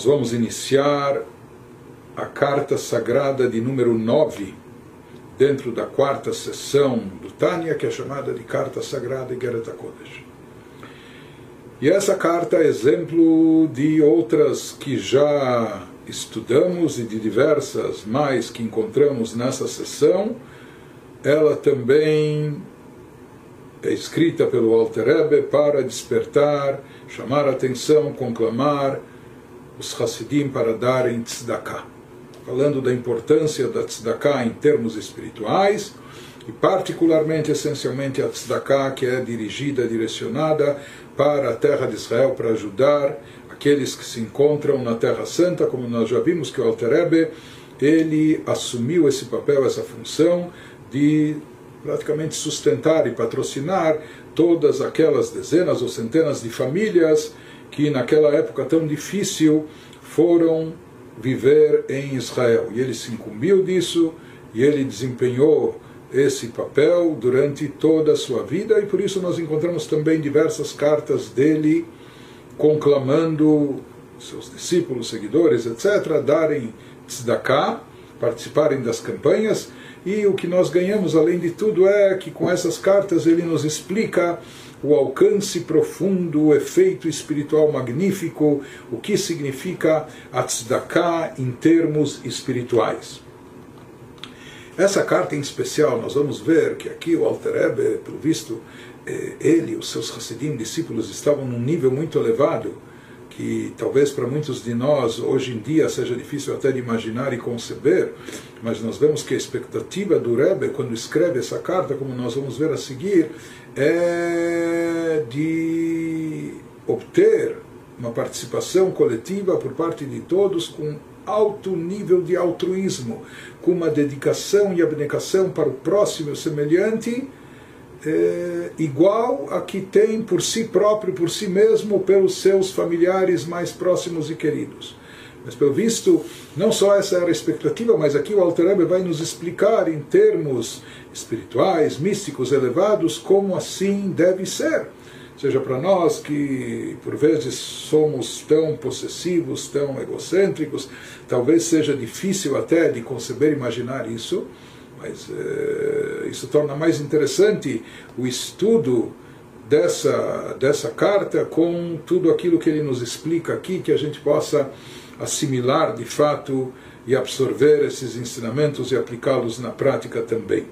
nós vamos iniciar a carta sagrada de número 9, dentro da quarta sessão do Tânia, que é chamada de Carta Sagrada de Gereta Kodesh. E essa carta é exemplo de outras que já estudamos e de diversas mais que encontramos nessa sessão. Ela também é escrita pelo Alter Rebbe para despertar, chamar a atenção, conclamar os Hassidim para darem tzedakah. Falando da importância da tzedakah em termos espirituais, e particularmente, essencialmente, a tzedakah que é dirigida, direcionada para a terra de Israel, para ajudar aqueles que se encontram na Terra Santa, como nós já vimos que o Alter Rebbe, ele assumiu esse papel, essa função de praticamente sustentar e patrocinar todas aquelas dezenas ou centenas de famílias que naquela época tão difícil foram viver em Israel. E ele se incumbiu disso e ele desempenhou esse papel durante toda a sua vida e por isso nós encontramos também diversas cartas dele conclamando seus discípulos, seguidores, etc., a darem tzedakah, participarem das campanhas e o que nós ganhamos além de tudo é que com essas cartas ele nos explica o alcance profundo, o efeito espiritual magnífico, o que significa a tzedakah em termos espirituais. Essa carta em especial, nós vamos ver que aqui o Alter Rebbe, pelo visto, eh, ele os seus Hassidim, discípulos, estavam num nível muito elevado, que talvez para muitos de nós hoje em dia seja difícil até de imaginar e conceber, mas nós vemos que a expectativa do Rebbe, quando escreve essa carta, como nós vamos ver a seguir, é de obter uma participação coletiva por parte de todos com alto nível de altruísmo, com uma dedicação e abnegação para o próximo semelhante, é, igual a que tem por si próprio, por si mesmo, pelos seus familiares mais próximos e queridos. Mas, pelo visto, não só essa era a expectativa, mas aqui o Alter vai nos explicar em termos espirituais, místicos, elevados, como assim deve ser. Seja para nós que por vezes somos tão possessivos, tão egocêntricos, talvez seja difícil até de conceber, imaginar isso, mas é, isso torna mais interessante o estudo dessa, dessa carta com tudo aquilo que ele nos explica aqui, que a gente possa assimilar de fato e absorver esses ensinamentos e aplicá-los na prática também.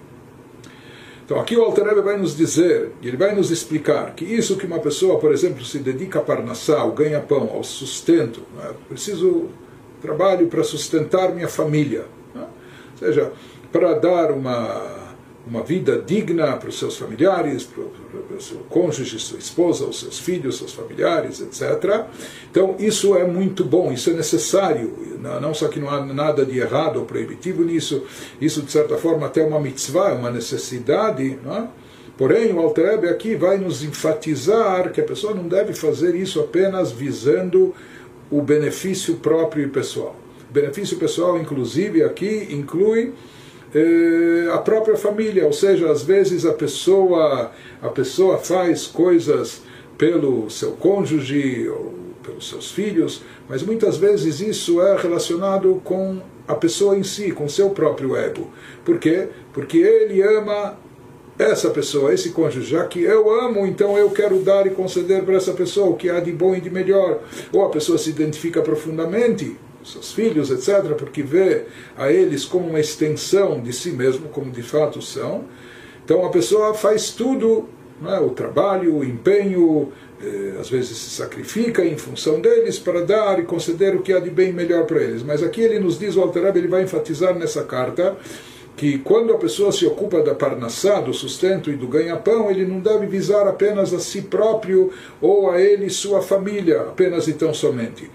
Então aqui o Alter Rebbe vai nos dizer, ele vai nos explicar que isso que uma pessoa, por exemplo, se dedica a parnassá, ao ganha-pão, ao sustento, né? preciso trabalho para sustentar minha família, né? ou seja, para dar uma uma vida digna para os seus familiares, para o seu cônjuge, sua esposa, os seus filhos, seus familiares, etc. Então, isso é muito bom, isso é necessário. Não só que não há nada de errado ou proibitivo nisso, isso, de certa forma, até é uma mitzvah, é uma necessidade. Não é? Porém, o Altrebe aqui vai nos enfatizar que a pessoa não deve fazer isso apenas visando o benefício próprio e pessoal. O benefício pessoal, inclusive, aqui inclui a própria família, ou seja, às vezes a pessoa, a pessoa faz coisas pelo seu cônjuge ou pelos seus filhos, mas muitas vezes isso é relacionado com a pessoa em si, com seu próprio ego. Por quê? Porque ele ama essa pessoa, esse cônjuge, já que eu amo, então eu quero dar e conceder para essa pessoa o que há de bom e de melhor. Ou a pessoa se identifica profundamente seus filhos, etc., porque vê a eles como uma extensão de si mesmo, como de fato são. Então a pessoa faz tudo, é? o trabalho, o empenho, eh, às vezes se sacrifica em função deles para dar e conceder o que há de bem melhor para eles. Mas aqui ele nos diz, o Altarab, ele vai enfatizar nessa carta que quando a pessoa se ocupa da parnassá, do sustento e do ganha-pão, ele não deve visar apenas a si próprio ou a ele e sua família, apenas e tão somente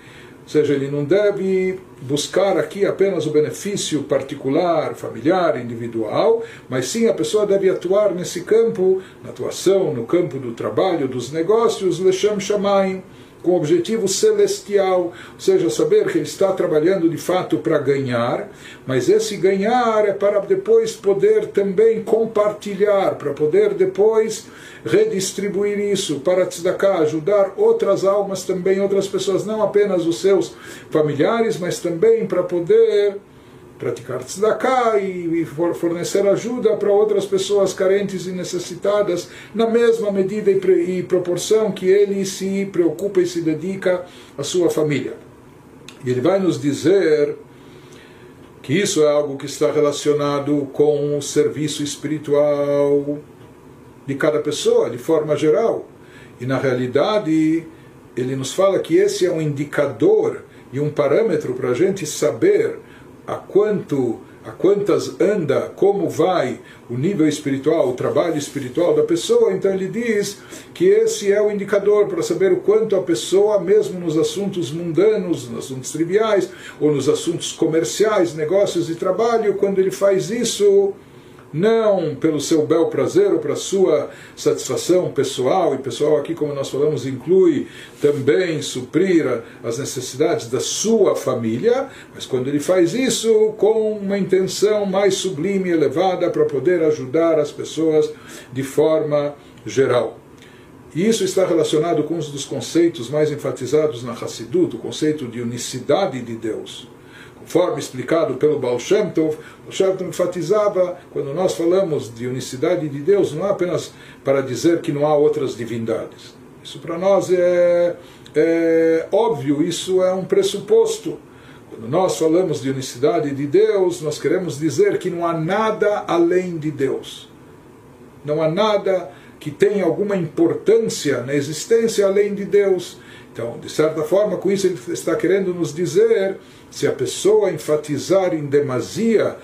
ou seja, ele não deve buscar aqui apenas o benefício particular, familiar, individual, mas sim a pessoa deve atuar nesse campo, na atuação, no campo do trabalho, dos negócios, Lesham Shamayim, com objetivo celestial, ou seja, saber que ele está trabalhando de fato para ganhar, mas esse ganhar é para depois poder também compartilhar, para poder depois redistribuir isso para tzedakah, ajudar outras almas também, outras pessoas, não apenas os seus familiares, mas também para poder praticar tzedakah e fornecer ajuda para outras pessoas carentes e necessitadas na mesma medida e proporção que ele se preocupa e se dedica à sua família. E ele vai nos dizer que isso é algo que está relacionado com o serviço espiritual de cada pessoa, de forma geral. E na realidade, ele nos fala que esse é um indicador e um parâmetro para a gente saber a quanto a quantas anda, como vai o nível espiritual, o trabalho espiritual da pessoa, então ele diz que esse é o indicador para saber o quanto a pessoa, mesmo nos assuntos mundanos, nos assuntos triviais, ou nos assuntos comerciais, negócios e trabalho, quando ele faz isso, não pelo seu bel prazer ou para sua satisfação pessoal, e pessoal aqui, como nós falamos, inclui também suprir as necessidades da sua família, mas quando ele faz isso com uma intenção mais sublime e elevada para poder ajudar as pessoas de forma geral. E isso está relacionado com um dos conceitos mais enfatizados na Hassidut, o conceito de unicidade de Deus conforme explicado pelo Baal Shem Tov, o Shem Tov enfatizava, quando nós falamos de unicidade de Deus, não é apenas para dizer que não há outras divindades. Isso para nós é, é óbvio, isso é um pressuposto. Quando nós falamos de unicidade de Deus, nós queremos dizer que não há nada além de Deus. Não há nada que tenha alguma importância na existência além de Deus. Então, de certa forma, com isso ele está querendo nos dizer se a pessoa enfatizar em demasia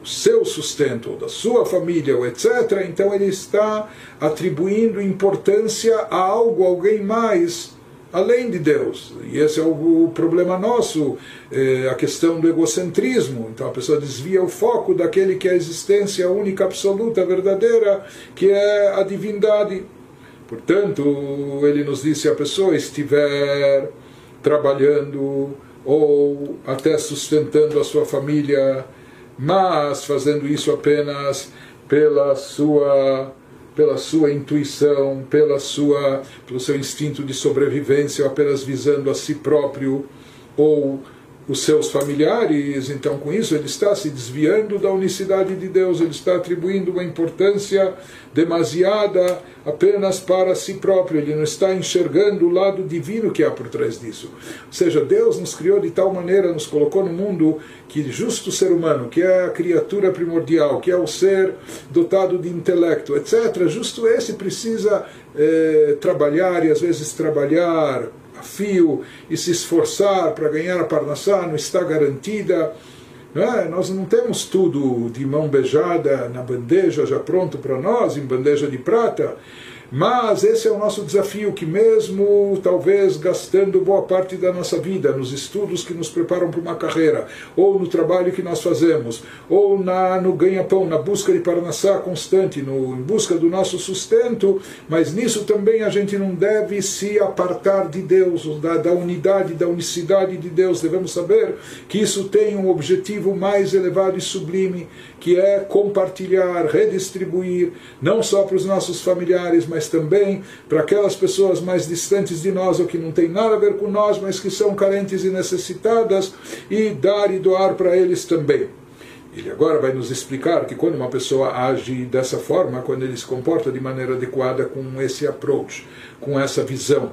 o seu sustento, da sua família, ou etc., então ele está atribuindo importância a algo, a alguém mais, além de Deus. E esse é o problema nosso, é a questão do egocentrismo. Então a pessoa desvia o foco daquele que é a existência única, absoluta, verdadeira, que é a divindade. Portanto, ele nos diz: se a pessoa estiver trabalhando ou até sustentando a sua família, mas fazendo isso apenas pela sua pela sua intuição, pela sua pelo seu instinto de sobrevivência, ou apenas visando a si próprio ou os seus familiares, então com isso ele está se desviando da unicidade de Deus, ele está atribuindo uma importância demasiada apenas para si próprio, ele não está enxergando o lado divino que há por trás disso. Ou seja, Deus nos criou de tal maneira, nos colocou no mundo que justo ser humano, que é a criatura primordial, que é o ser dotado de intelecto, etc., justo esse precisa eh, trabalhar e às vezes trabalhar a e se esforçar para ganhar a Parnassá não está garantida. É? Nós não temos tudo de mão beijada na bandeja, já pronto para nós, em bandeja de prata. Mas esse é o nosso desafio, que mesmo talvez gastando boa parte da nossa vida nos estudos que nos preparam para uma carreira, ou no trabalho que nós fazemos, ou na, no ganha-pão, na busca de Parnassá constante, no, em busca do nosso sustento, mas nisso também a gente não deve se apartar de Deus, da, da unidade, da unicidade de Deus. Devemos saber que isso tem um objetivo mais elevado e sublime, que é compartilhar, redistribuir, não só para os nossos familiares, mas também para aquelas pessoas mais distantes de nós ou que não têm nada a ver com nós, mas que são carentes e necessitadas, e dar e doar para eles também. Ele agora vai nos explicar que quando uma pessoa age dessa forma, quando ele se comporta de maneira adequada com esse approach, com essa visão,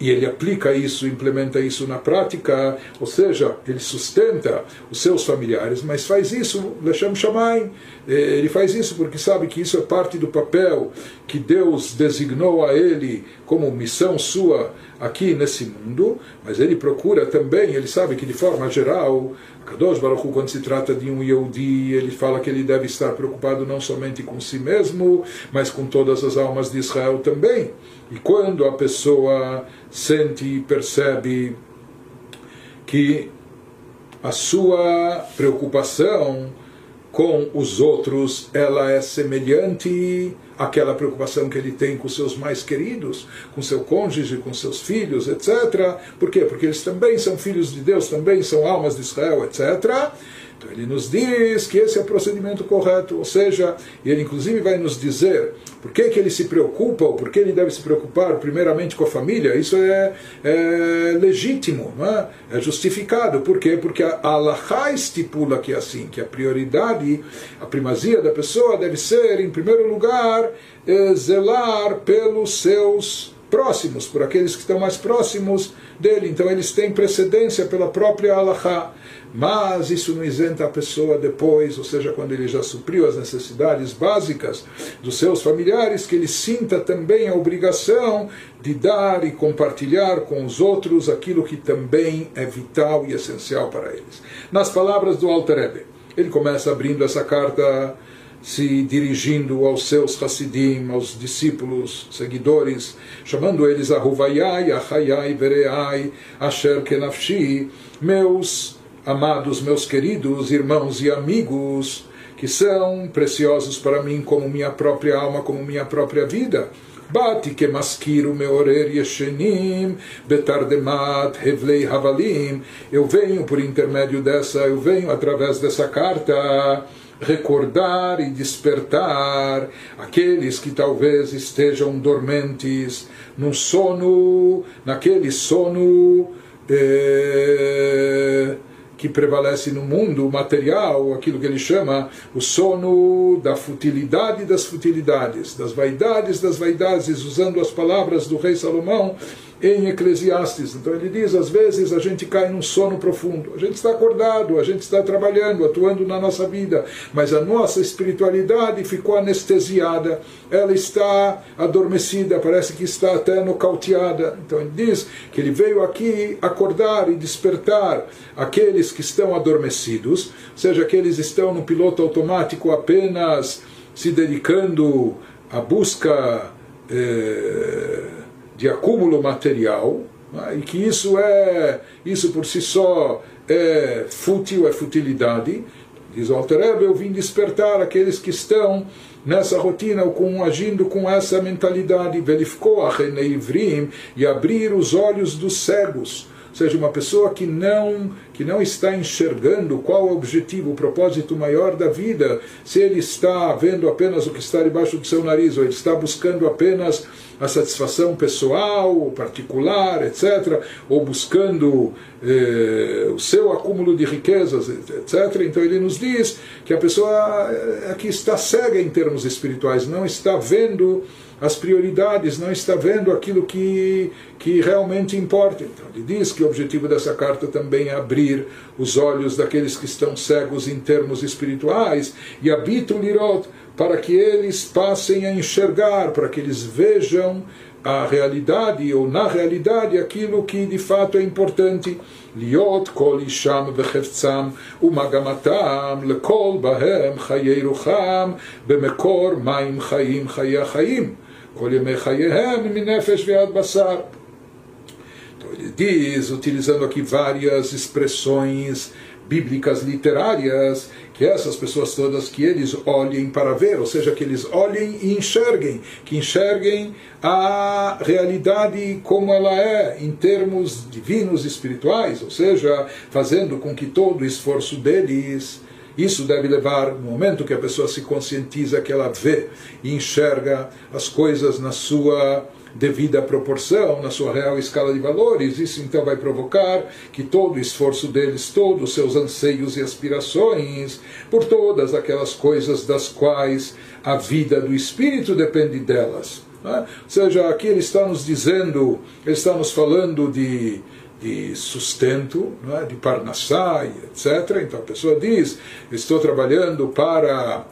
e ele aplica isso, implementa isso na prática, ou seja, ele sustenta os seus familiares, mas faz isso, Lechem Shamayim, eh, ele faz isso porque sabe que isso é parte do papel que Deus designou a ele como missão sua aqui nesse mundo, mas ele procura também, ele sabe que de forma geral, Kadosh Baruch Hu, quando se trata de um Yehudi, ele fala que ele deve estar preocupado não somente com si mesmo, mas com todas as almas de Israel também. E quando a pessoa sente e percebe que a sua preocupação com os outros, ela é semelhante àquela preocupação que ele tem com seus mais queridos, com seu cônjuge, com seus filhos, etc. Por quê? Porque eles também são filhos de Deus, também são almas de Israel, etc. Então ele nos diz que esse é o procedimento correto, ou seja, ele inclusive vai nos dizer por que, que ele se preocupa, ou por que ele deve se preocupar primeiramente com a família, isso é, é legítimo, é? é? justificado. Por quê? Porque a Allah estipula que é assim, que a prioridade, a primazia da pessoa deve ser, em primeiro lugar, é, zelar pelos seus próximos, por aqueles que estão mais próximos dele. Então eles têm precedência pela própria Allah. Mas isso não isenta a pessoa depois, ou seja, quando ele já supriu as necessidades básicas dos seus familiares, que ele sinta também a obrigação de dar e compartilhar com os outros aquilo que também é vital e essencial para eles. Nas palavras do Alter ele começa abrindo essa carta se dirigindo aos seus Hassidim, aos discípulos, seguidores, chamando eles a Huvayai, Achayai, Vereai, Asher Kenafshi, meus amados, meus queridos irmãos e amigos, que são preciosos para mim como minha própria alma, como minha própria vida. Que maskiro meorer yeshenim betardemat hevlei havalim. Eu venho por intermédio dessa, eu venho através dessa carta recordar e despertar aqueles que talvez estejam dormentes num sono, naquele sono. Eh, que prevalece no mundo material, aquilo que ele chama o sono da futilidade das futilidades, das vaidades das vaidades, usando as palavras do rei Salomão em Eclesiastes. Então ele diz: às vezes a gente cai num sono profundo, a gente está acordado, a gente está trabalhando, atuando na nossa vida, mas a nossa espiritualidade ficou anestesiada, ela está adormecida, parece que está até nocauteada. Então ele diz que ele veio aqui acordar e despertar aqueles que estão adormecidos, seja, aqueles que estão no piloto automático apenas se dedicando à busca. Eh, de acúmulo material, né, e que isso é isso por si só é fútil, é futilidade. Diz o Alter eu vim despertar aqueles que estão nessa rotina, ou com, agindo com essa mentalidade, verificou a e abrir os olhos dos cegos seja, uma pessoa que não, que não está enxergando qual é o objetivo, o propósito maior da vida, se ele está vendo apenas o que está debaixo do seu nariz, ou ele está buscando apenas a satisfação pessoal, particular, etc., ou buscando eh, o seu acúmulo de riquezas, etc. Então ele nos diz que a pessoa eh, aqui está cega em termos espirituais, não está vendo as prioridades, não está vendo aquilo que, que realmente importa. Então, ele diz que o objetivo dessa carta também é abrir os olhos daqueles que estão cegos em termos espirituais e habito lirot, para que eles passem a enxergar, para que eles vejam a realidade ou na realidade aquilo que de fato é importante. להיות כל אישם וחפצם ומגמתם לכל בהם חיי רוחם במקור מים חיים חיי החיים então ele diz, utilizando aqui várias expressões bíblicas literárias, que essas pessoas todas que eles olhem para ver, ou seja, que eles olhem e enxerguem, que enxerguem a realidade como ela é em termos divinos espirituais, ou seja, fazendo com que todo o esforço deles isso deve levar, no momento que a pessoa se conscientiza, que ela vê e enxerga as coisas na sua devida proporção, na sua real escala de valores, isso então vai provocar que todo o esforço deles, todos os seus anseios e aspirações, por todas aquelas coisas das quais a vida do espírito depende delas. Né? Ou seja, aqui ele está nos dizendo, ele está nos falando de de sustento, é? de parnassá, etc. Então a pessoa diz: estou trabalhando para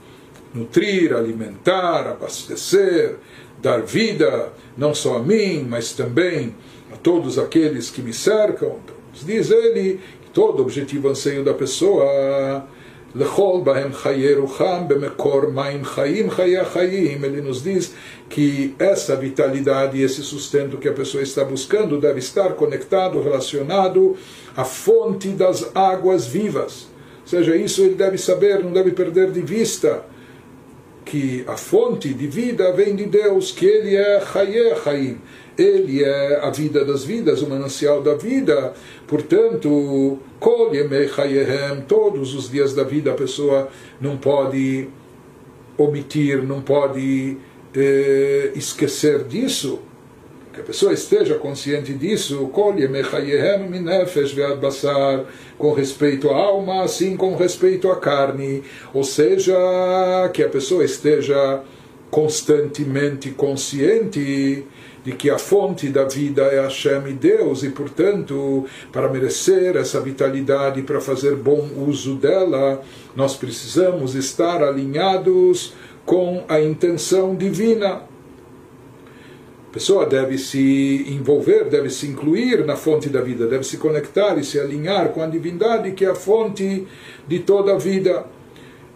nutrir, alimentar, abastecer, dar vida, não só a mim, mas também a todos aqueles que me cercam. Então, diz ele que todo objetivo anseio da pessoa lechol bahem chayerucham bemekor maim chaim chayachaim. Ele nos diz que essa vitalidade, esse sustento que a pessoa está buscando deve estar conectado, relacionado à fonte das águas vivas. Ou seja, isso ele deve saber, não deve perder de vista que a fonte de vida vem de Deus, que ele é Chaye Chaim, ele é a vida das vidas, o manancial da vida. Portanto, todos os dias da vida a pessoa não pode omitir, não pode eh, esquecer disso que a pessoa esteja consciente disso, com respeito à alma, assim com respeito à carne, ou seja, que a pessoa esteja constantemente consciente de que a fonte da vida é Hashem e Deus, e portanto, para merecer essa vitalidade, para fazer bom uso dela, nós precisamos estar alinhados com a intenção divina pessoa deve se envolver, deve se incluir na fonte da vida, deve se conectar e se alinhar com a divindade que é a fonte de toda a vida.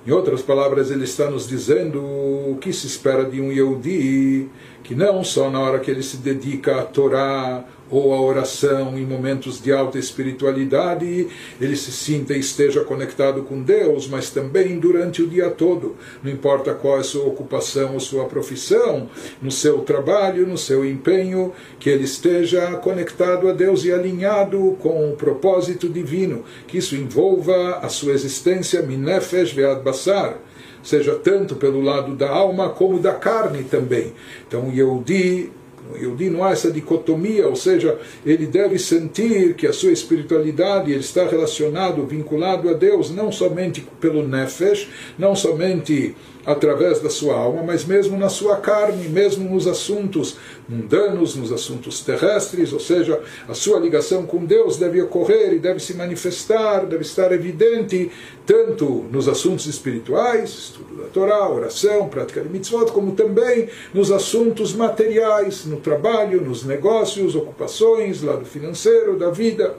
Em outras palavras, ele está nos dizendo o que se espera de um Yehudi, que não só na hora que ele se dedica à Torá ou a oração em momentos de alta espiritualidade, ele se sinta e esteja conectado com Deus, mas também durante o dia todo. Não importa qual é sua ocupação ou sua profissão, no seu trabalho, no seu empenho, que ele esteja conectado a Deus e alinhado com o propósito divino, que isso envolva a sua existência, minefesh ve'ad basar seja tanto pelo lado da alma como da carne também. Então, o Yehudi Yehudi não há essa dicotomia, ou seja, ele deve sentir que a sua espiritualidade está relacionado, vinculado a Deus, não somente pelo Nefesh, não somente através da sua alma, mas mesmo na sua carne, mesmo nos assuntos mundanos, nos assuntos terrestres, ou seja, a sua ligação com Deus deve ocorrer e deve se manifestar, deve estar evidente, tanto nos assuntos espirituais, estudo da Torá, oração, prática de mitzvot, como também nos assuntos materiais, no trabalho, nos negócios, ocupações, lado financeiro da vida.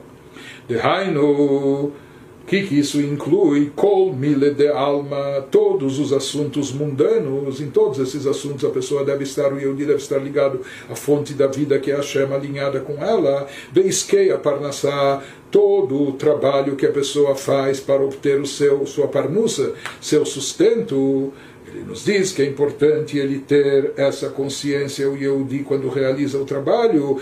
De Hainu, que, que isso inclui? Kol mile de alma, todos os assuntos mundanos, em todos esses assuntos a pessoa deve estar, o Yehudi deve estar ligado à fonte da vida que é a Shema alinhada com ela, beiskei a parnassá, todo o trabalho que a pessoa faz para obter o seu, sua parnussa, seu sustento, ele nos diz que é importante ele ter essa consciência, o Yehudi, quando realiza o trabalho,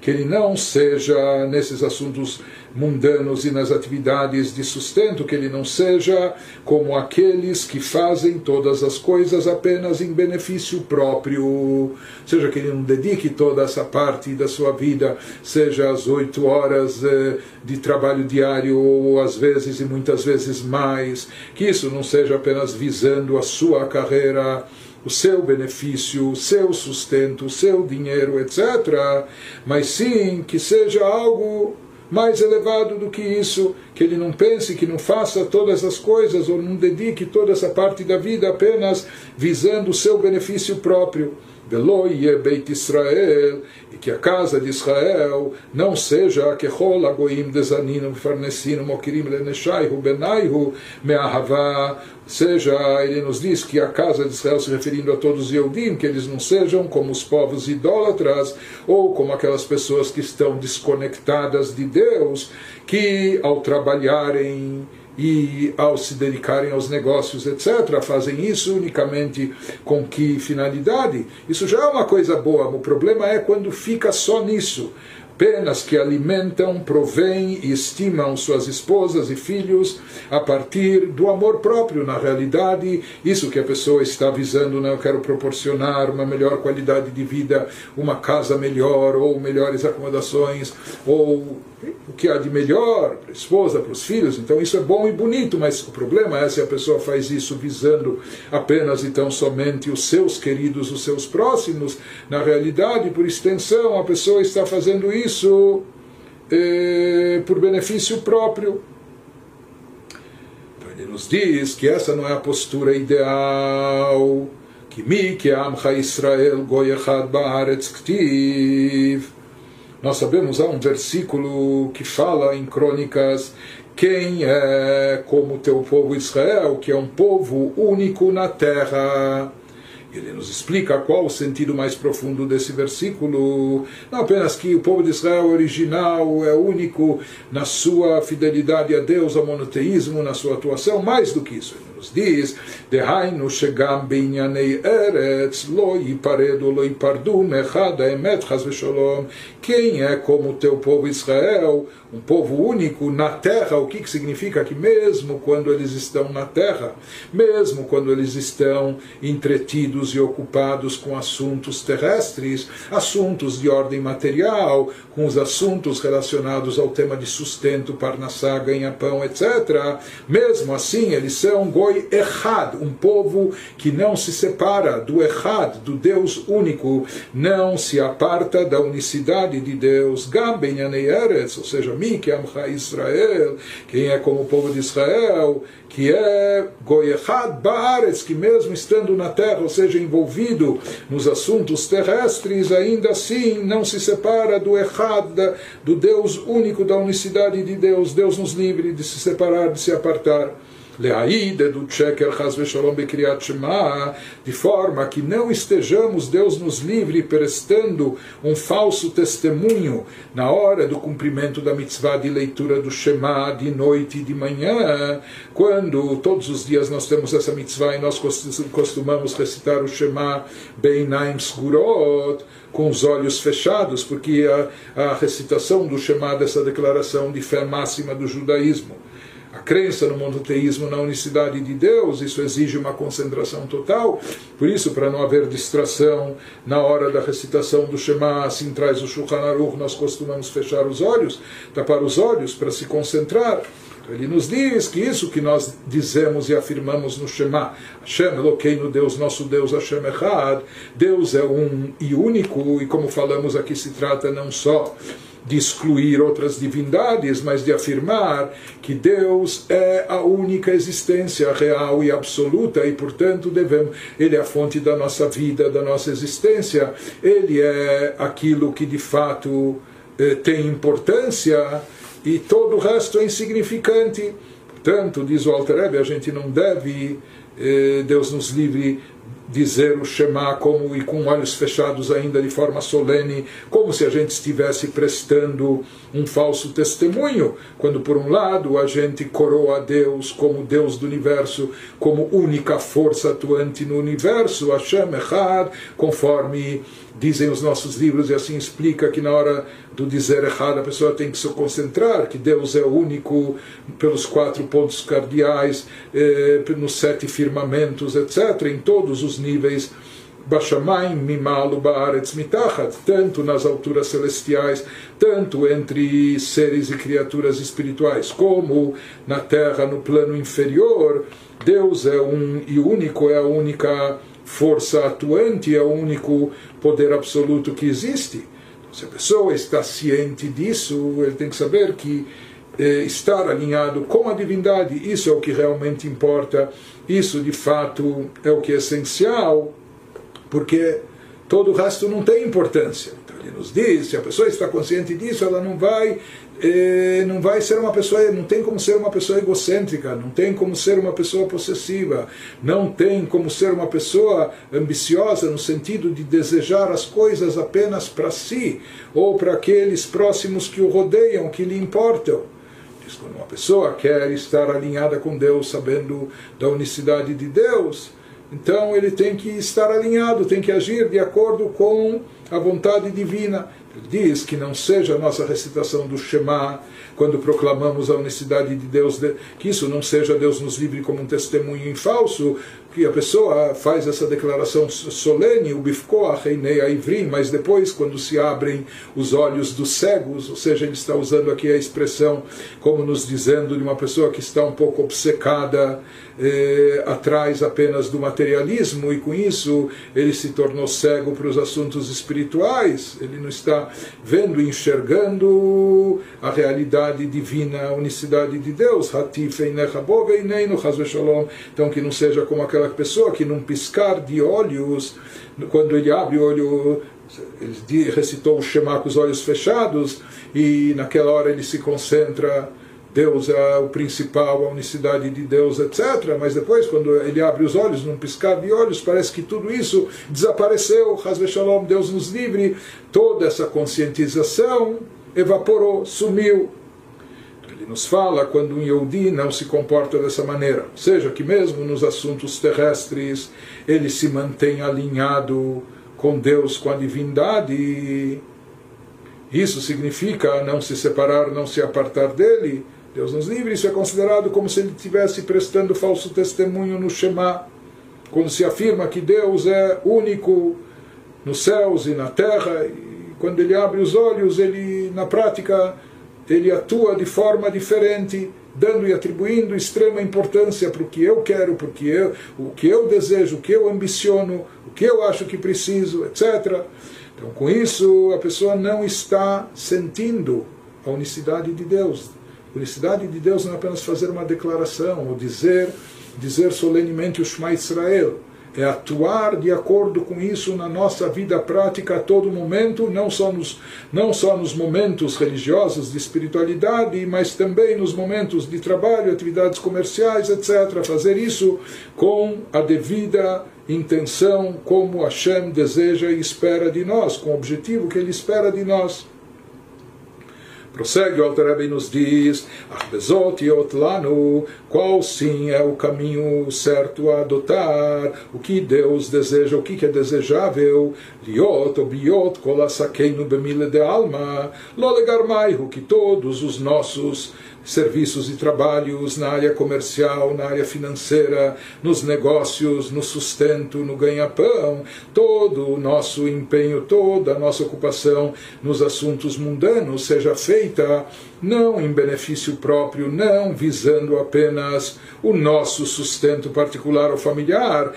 que ele não seja nesses assuntos mundanos e nas atividades de sustento, que ele não seja como aqueles que fazem todas as coisas apenas em benefício próprio, seja que ele não dedique toda essa parte da sua vida, seja as oito horas eh, de trabalho diário ou às vezes e muitas vezes mais, que isso não seja apenas visando a sua carreira o seu benefício, o seu sustento, o seu dinheiro, etc., mas sim que seja algo mais elevado do que isso, que ele não pense, que não faça todas as coisas ou não dedique toda essa parte da vida apenas visando o seu benefício próprio. Veloie Beit Israel, e que a casa de Israel não seja que rola goim desanino farnesino mokirim leneshaihu benaihu meahavá, seja, ele nos diz que a casa de Israel, se referindo a todos os Yehudim, que eles não sejam como os povos idólatras, ou como aquelas pessoas que estão desconectadas de Deus, que ao trabalharem e ao se dedicarem aos negócios, etc., fazem isso unicamente com que finalidade? Isso já é uma coisa boa, o problema é quando fica só nisso apenas que alimentam, provêm e estimam suas esposas e filhos a partir do amor próprio, na realidade, isso que a pessoa está visando, né? eu quero proporcionar uma melhor qualidade de vida, uma casa melhor, ou melhores acomodações, ou o que há de melhor para a esposa, para os filhos, então isso é bom e bonito, mas o problema é se a pessoa faz isso visando apenas e tão somente os seus queridos, os seus próximos, na realidade, por extensão, a pessoa está fazendo isso eh, por benefício próprio. Então ele nos diz que essa não é a postura ideal, que mi que amcha Israel goyechad ba'aretz ktiv, nós sabemos, há um versículo que fala em crônicas quem é como teu povo Israel, que é um povo único na terra. Ele nos explica qual o sentido mais profundo desse versículo. Não apenas que o povo de Israel é original, é único na sua fidelidade a Deus, ao monoteísmo, na sua atuação, mais do que isso nos diz, Dehainu Shegam Binyanei Eretz, Loi Paredo, Loi Pardum, Echada Emet Shalom. Quem é como o teu povo Israel, um povo único na terra? O que, que significa que mesmo quando eles estão na terra, mesmo quando eles estão entretidos e ocupados com assuntos terrestres, assuntos de ordem material, com os assuntos relacionados ao tema de sustento, parnassá, ganha-pão, etc., mesmo assim eles são goi echad, um povo que não se separa do Echad, do Deus único, não se aparta da unicidade de Deus. Gam Eretz, ou seja, mim que Amcha Israel, quem é como o povo de Israel, que é Goyechad Baaretz, que mesmo estando na terra, ou seja, envolvido nos assuntos terrestres, ainda assim não se separa do Echad, do Deus único, da unicidade de Deus. Deus nos livre de se separar, de se apartar. De forma que não estejamos, Deus nos livre, prestando um falso testemunho na hora do cumprimento da mitzvah de leitura do Shema de noite e de manhã, quando todos os dias nós temos essa mitzvah e nós costumamos recitar o Shema Beinaim Sgurot, com os olhos fechados, porque a, a recitação do Shema dessa declaração de fé máxima do judaísmo a crença no monoteísmo, na unicidade de Deus, isso exige uma concentração total. Por isso, para não haver distração na hora da recitação do Shema, assim traz o Shulchan Aruch, nós costumamos fechar os olhos, tapar os olhos para se concentrar. Ele nos diz que isso que nós dizemos e afirmamos no Shema, Hashem Elokeinu, Deus, nosso Deus, Hashem Echad, Deus é um e único, e como falamos aqui, se trata não só de excluir outras divindades, mas de afirmar que Deus é a única existência real e absoluta e, portanto, devemos, ele é a fonte da nossa vida, da nossa existência, ele é aquilo que de fato eh, tem importância e todo o resto é insignificante. Portanto, diz o Alter Rebbe, a gente não deve, eh, Deus nos livre dizer o Shema como e com olhos fechados ainda de forma solene, como se a gente estivesse prestando um falso testemunho, quando por um lado a gente coroa a Deus como Deus do universo, como única força atuante no universo, Hashem Echad, conforme dizem os nossos livros, e assim explica que na hora do dizer errado a pessoa tem que se concentrar, que Deus é único pelos quatro pontos cardeais, eh, nos sete firmamentos, etc., em todos os níveis. Bashamayim mimalu baaretz mitachat, tanto nas alturas celestiais, tanto entre seres e criaturas espirituais, como na terra, no plano inferior, Deus é um e único, é a única força atuante, é o único poder absoluto que existe. Então, se a pessoa está ciente disso, ele tem que saber que eh, estar alinhado com a divindade, isso é o que realmente importa, isso de fato é o que é essencial, porque todo o resto não tem importância. Então ele nos diz, se a pessoa está consciente disso, ela não vai não vai ser uma pessoa, não tem como ser uma pessoa egocêntrica, não tem como ser uma pessoa possessiva, não tem como ser uma pessoa ambiciosa no sentido de desejar as coisas apenas para si ou para aqueles próximos que o rodeiam, que lhe importam. Diz quando uma pessoa quer estar alinhada com Deus, sabendo da unicidade de Deus, então ele tem que estar alinhado, tem que agir de acordo com a vontade divina diz que não seja a nossa recitação do Shema, quando proclamamos a unicidade de Deus, que isso não seja Deus nos livre como um testemunho em falso, que a pessoa faz essa declaração solene, o bifkoa reinei ivrim, mas depois, quando se abrem os olhos dos cegos, ou seja, ele está usando aqui a expressão como nos dizendo de uma pessoa que está um pouco obcecada eh, atrás apenas do materialismo e com isso ele se tornou cego para os assuntos espirituais, ele não está vendo enxergando a realidade divina, a unicidade de Deus, então que não seja como aquela pessoa que num piscar de olhos, quando ele abre o olho, ele recitou o Shema com os olhos fechados e naquela hora ele se concentra Deus é o principal, a unicidade de Deus, etc. Mas depois, quando ele abre os olhos, num piscar de olhos, parece que tudo isso desapareceu. Hazve Shalom, Deus nos livre. Toda essa conscientização evaporou, sumiu. Nos fala quando um Yehudi não se comporta dessa maneira. Ou seja, que mesmo nos assuntos terrestres, ele se mantém alinhado com Deus, com a divindade. Isso significa não se separar, não se apartar dele Deus nos livre, isso é considerado como se ele estivesse prestando falso testemunho no Shema, quando se afirma que Deus é único nos céus e na terra, e quando ele abre os olhos, ele na prática ele atua de forma diferente, dando e atribuindo extrema importância para o que eu quero, porque eu, o que eu desejo, o que eu ambiciono, o que eu acho que preciso, etc. Então, com isso, a pessoa não está sentindo a unicidade de Deus, unicidade de Deus não é apenas fazer uma declaração ou dizer, dizer solenemente o Shema Israel. É atuar de acordo com isso na nossa vida prática a todo momento, não só nos, não só nos momentos religiosos de espiritualidade, mas também nos momentos de trabalho, atividades comerciais, etc. Fazer isso com a devida intenção, como Hashem deseja e espera de nós, com o objetivo que Ele espera de nós. Prossegue o Alter e nos diz, Arbezot yot lanu, qual sim é o caminho certo a adotar, o que Deus deseja, o que é desejável, liot obiot kol asakeinu bemile de alma, lo legarmaihu, que todos os nossos serviços e trabalhos na área comercial, na área financeira, nos negócios, no sustento, no ganha-pão, todo o nosso empenho, toda a nossa ocupação nos assuntos mundanos seja feita não em benefício próprio, não visando apenas o nosso sustento particular ou familiar,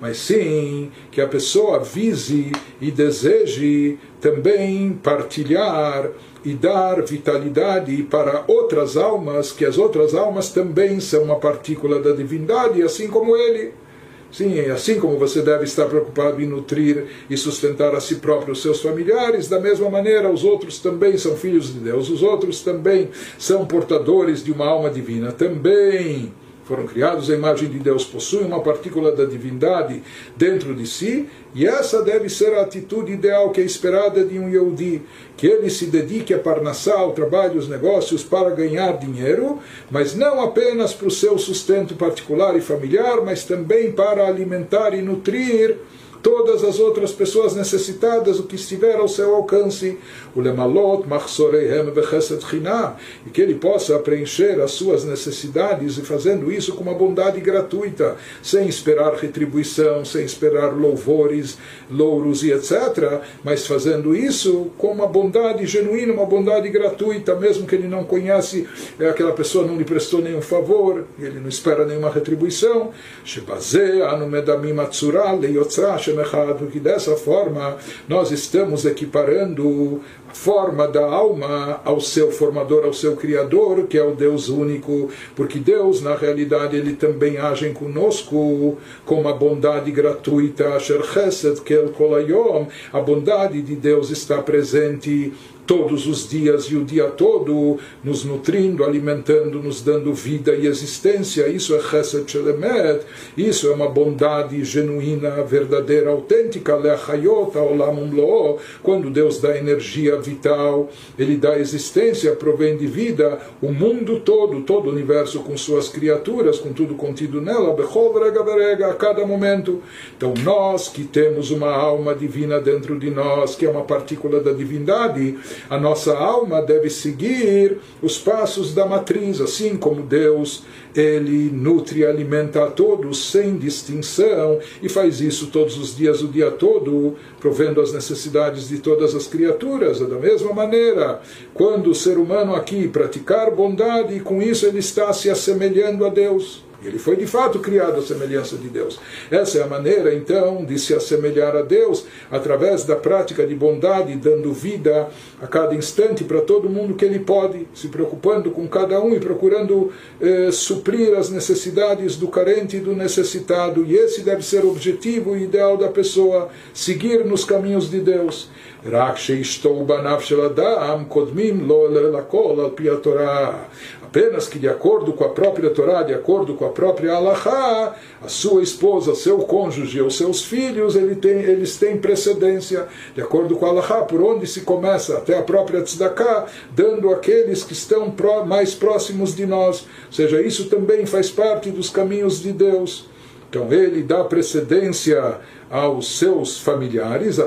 mas sim que a pessoa vise e deseje também partilhar e dar vitalidade para outras almas, que as outras almas também são uma partícula da divindade, assim como ele. Sim, assim como você deve estar preocupado em nutrir e sustentar a si próprio os seus familiares, da mesma maneira os outros também são filhos de Deus, os outros também são portadores de uma alma divina, também foram criados à imagem de Deus, possuem uma partícula da divindade dentro de si, e essa deve ser a atitude ideal que é esperada de um Yehudi, que ele se dedique a parnassá, ao trabalho, os negócios para ganhar dinheiro, mas não apenas para o seu sustento particular e familiar, mas também para alimentar e nutrir todas as outras pessoas necessitadas, o que estiver ao seu alcance, o e que ele possa preencher as suas necessidades e fazendo isso com uma bondade gratuita, sem esperar retribuição, sem esperar louvores, louros e etc., mas fazendo isso com uma bondade genuína, uma bondade gratuita, mesmo que ele não conhece, é aquela pessoa não lhe prestou nenhum favor, ele não espera nenhuma retribuição, que dessa forma nós estamos equiparando forma da alma ao seu formador, ao seu criador, que é o Deus único, porque Deus, na realidade, ele também age conosco com uma bondade gratuita, a bondade de Deus está presente todos os dias e o dia todo, nos nutrindo, alimentando, nos dando vida e existência. Isso é Chesed Shelemet, isso é uma bondade genuína, verdadeira, autêntica, Olam quando Deus dá energia vital, Ele dá existência, provém de vida, o mundo todo, todo o universo com suas criaturas, com tudo contido nela, a cada momento. Então nós que temos uma alma divina dentro de nós, que é uma partícula da divindade, a nossa alma deve seguir os passos da matriz, assim como Deus, ele nutre e alimenta a todos sem distinção e faz isso todos os dias, o dia todo, provendo as necessidades de todas as criaturas. Da mesma maneira, quando o ser humano aqui praticar bondade, e com isso ele está se assemelhando a Deus. Ele foi de fato criado à semelhança de Deus. Essa é a maneira, então, de se assemelhar a Deus através da prática de bondade, dando vida a cada instante para todo mundo que ele pode, se preocupando com cada um e procurando eh, suprir as necessidades do carente e do necessitado. E esse deve ser o objetivo e ideal da pessoa, seguir nos caminhos de Deus. Apenas que, de acordo com a própria Torá, de acordo com a própria Alahá, a sua esposa, seu cônjuge ou seus filhos, ele tem, eles têm precedência, de acordo com a Alahá, por onde se começa até a própria Tzedakah, dando aqueles que estão mais próximos de nós. Ou seja, isso também faz parte dos caminhos de Deus. Então, ele dá precedência aos seus familiares.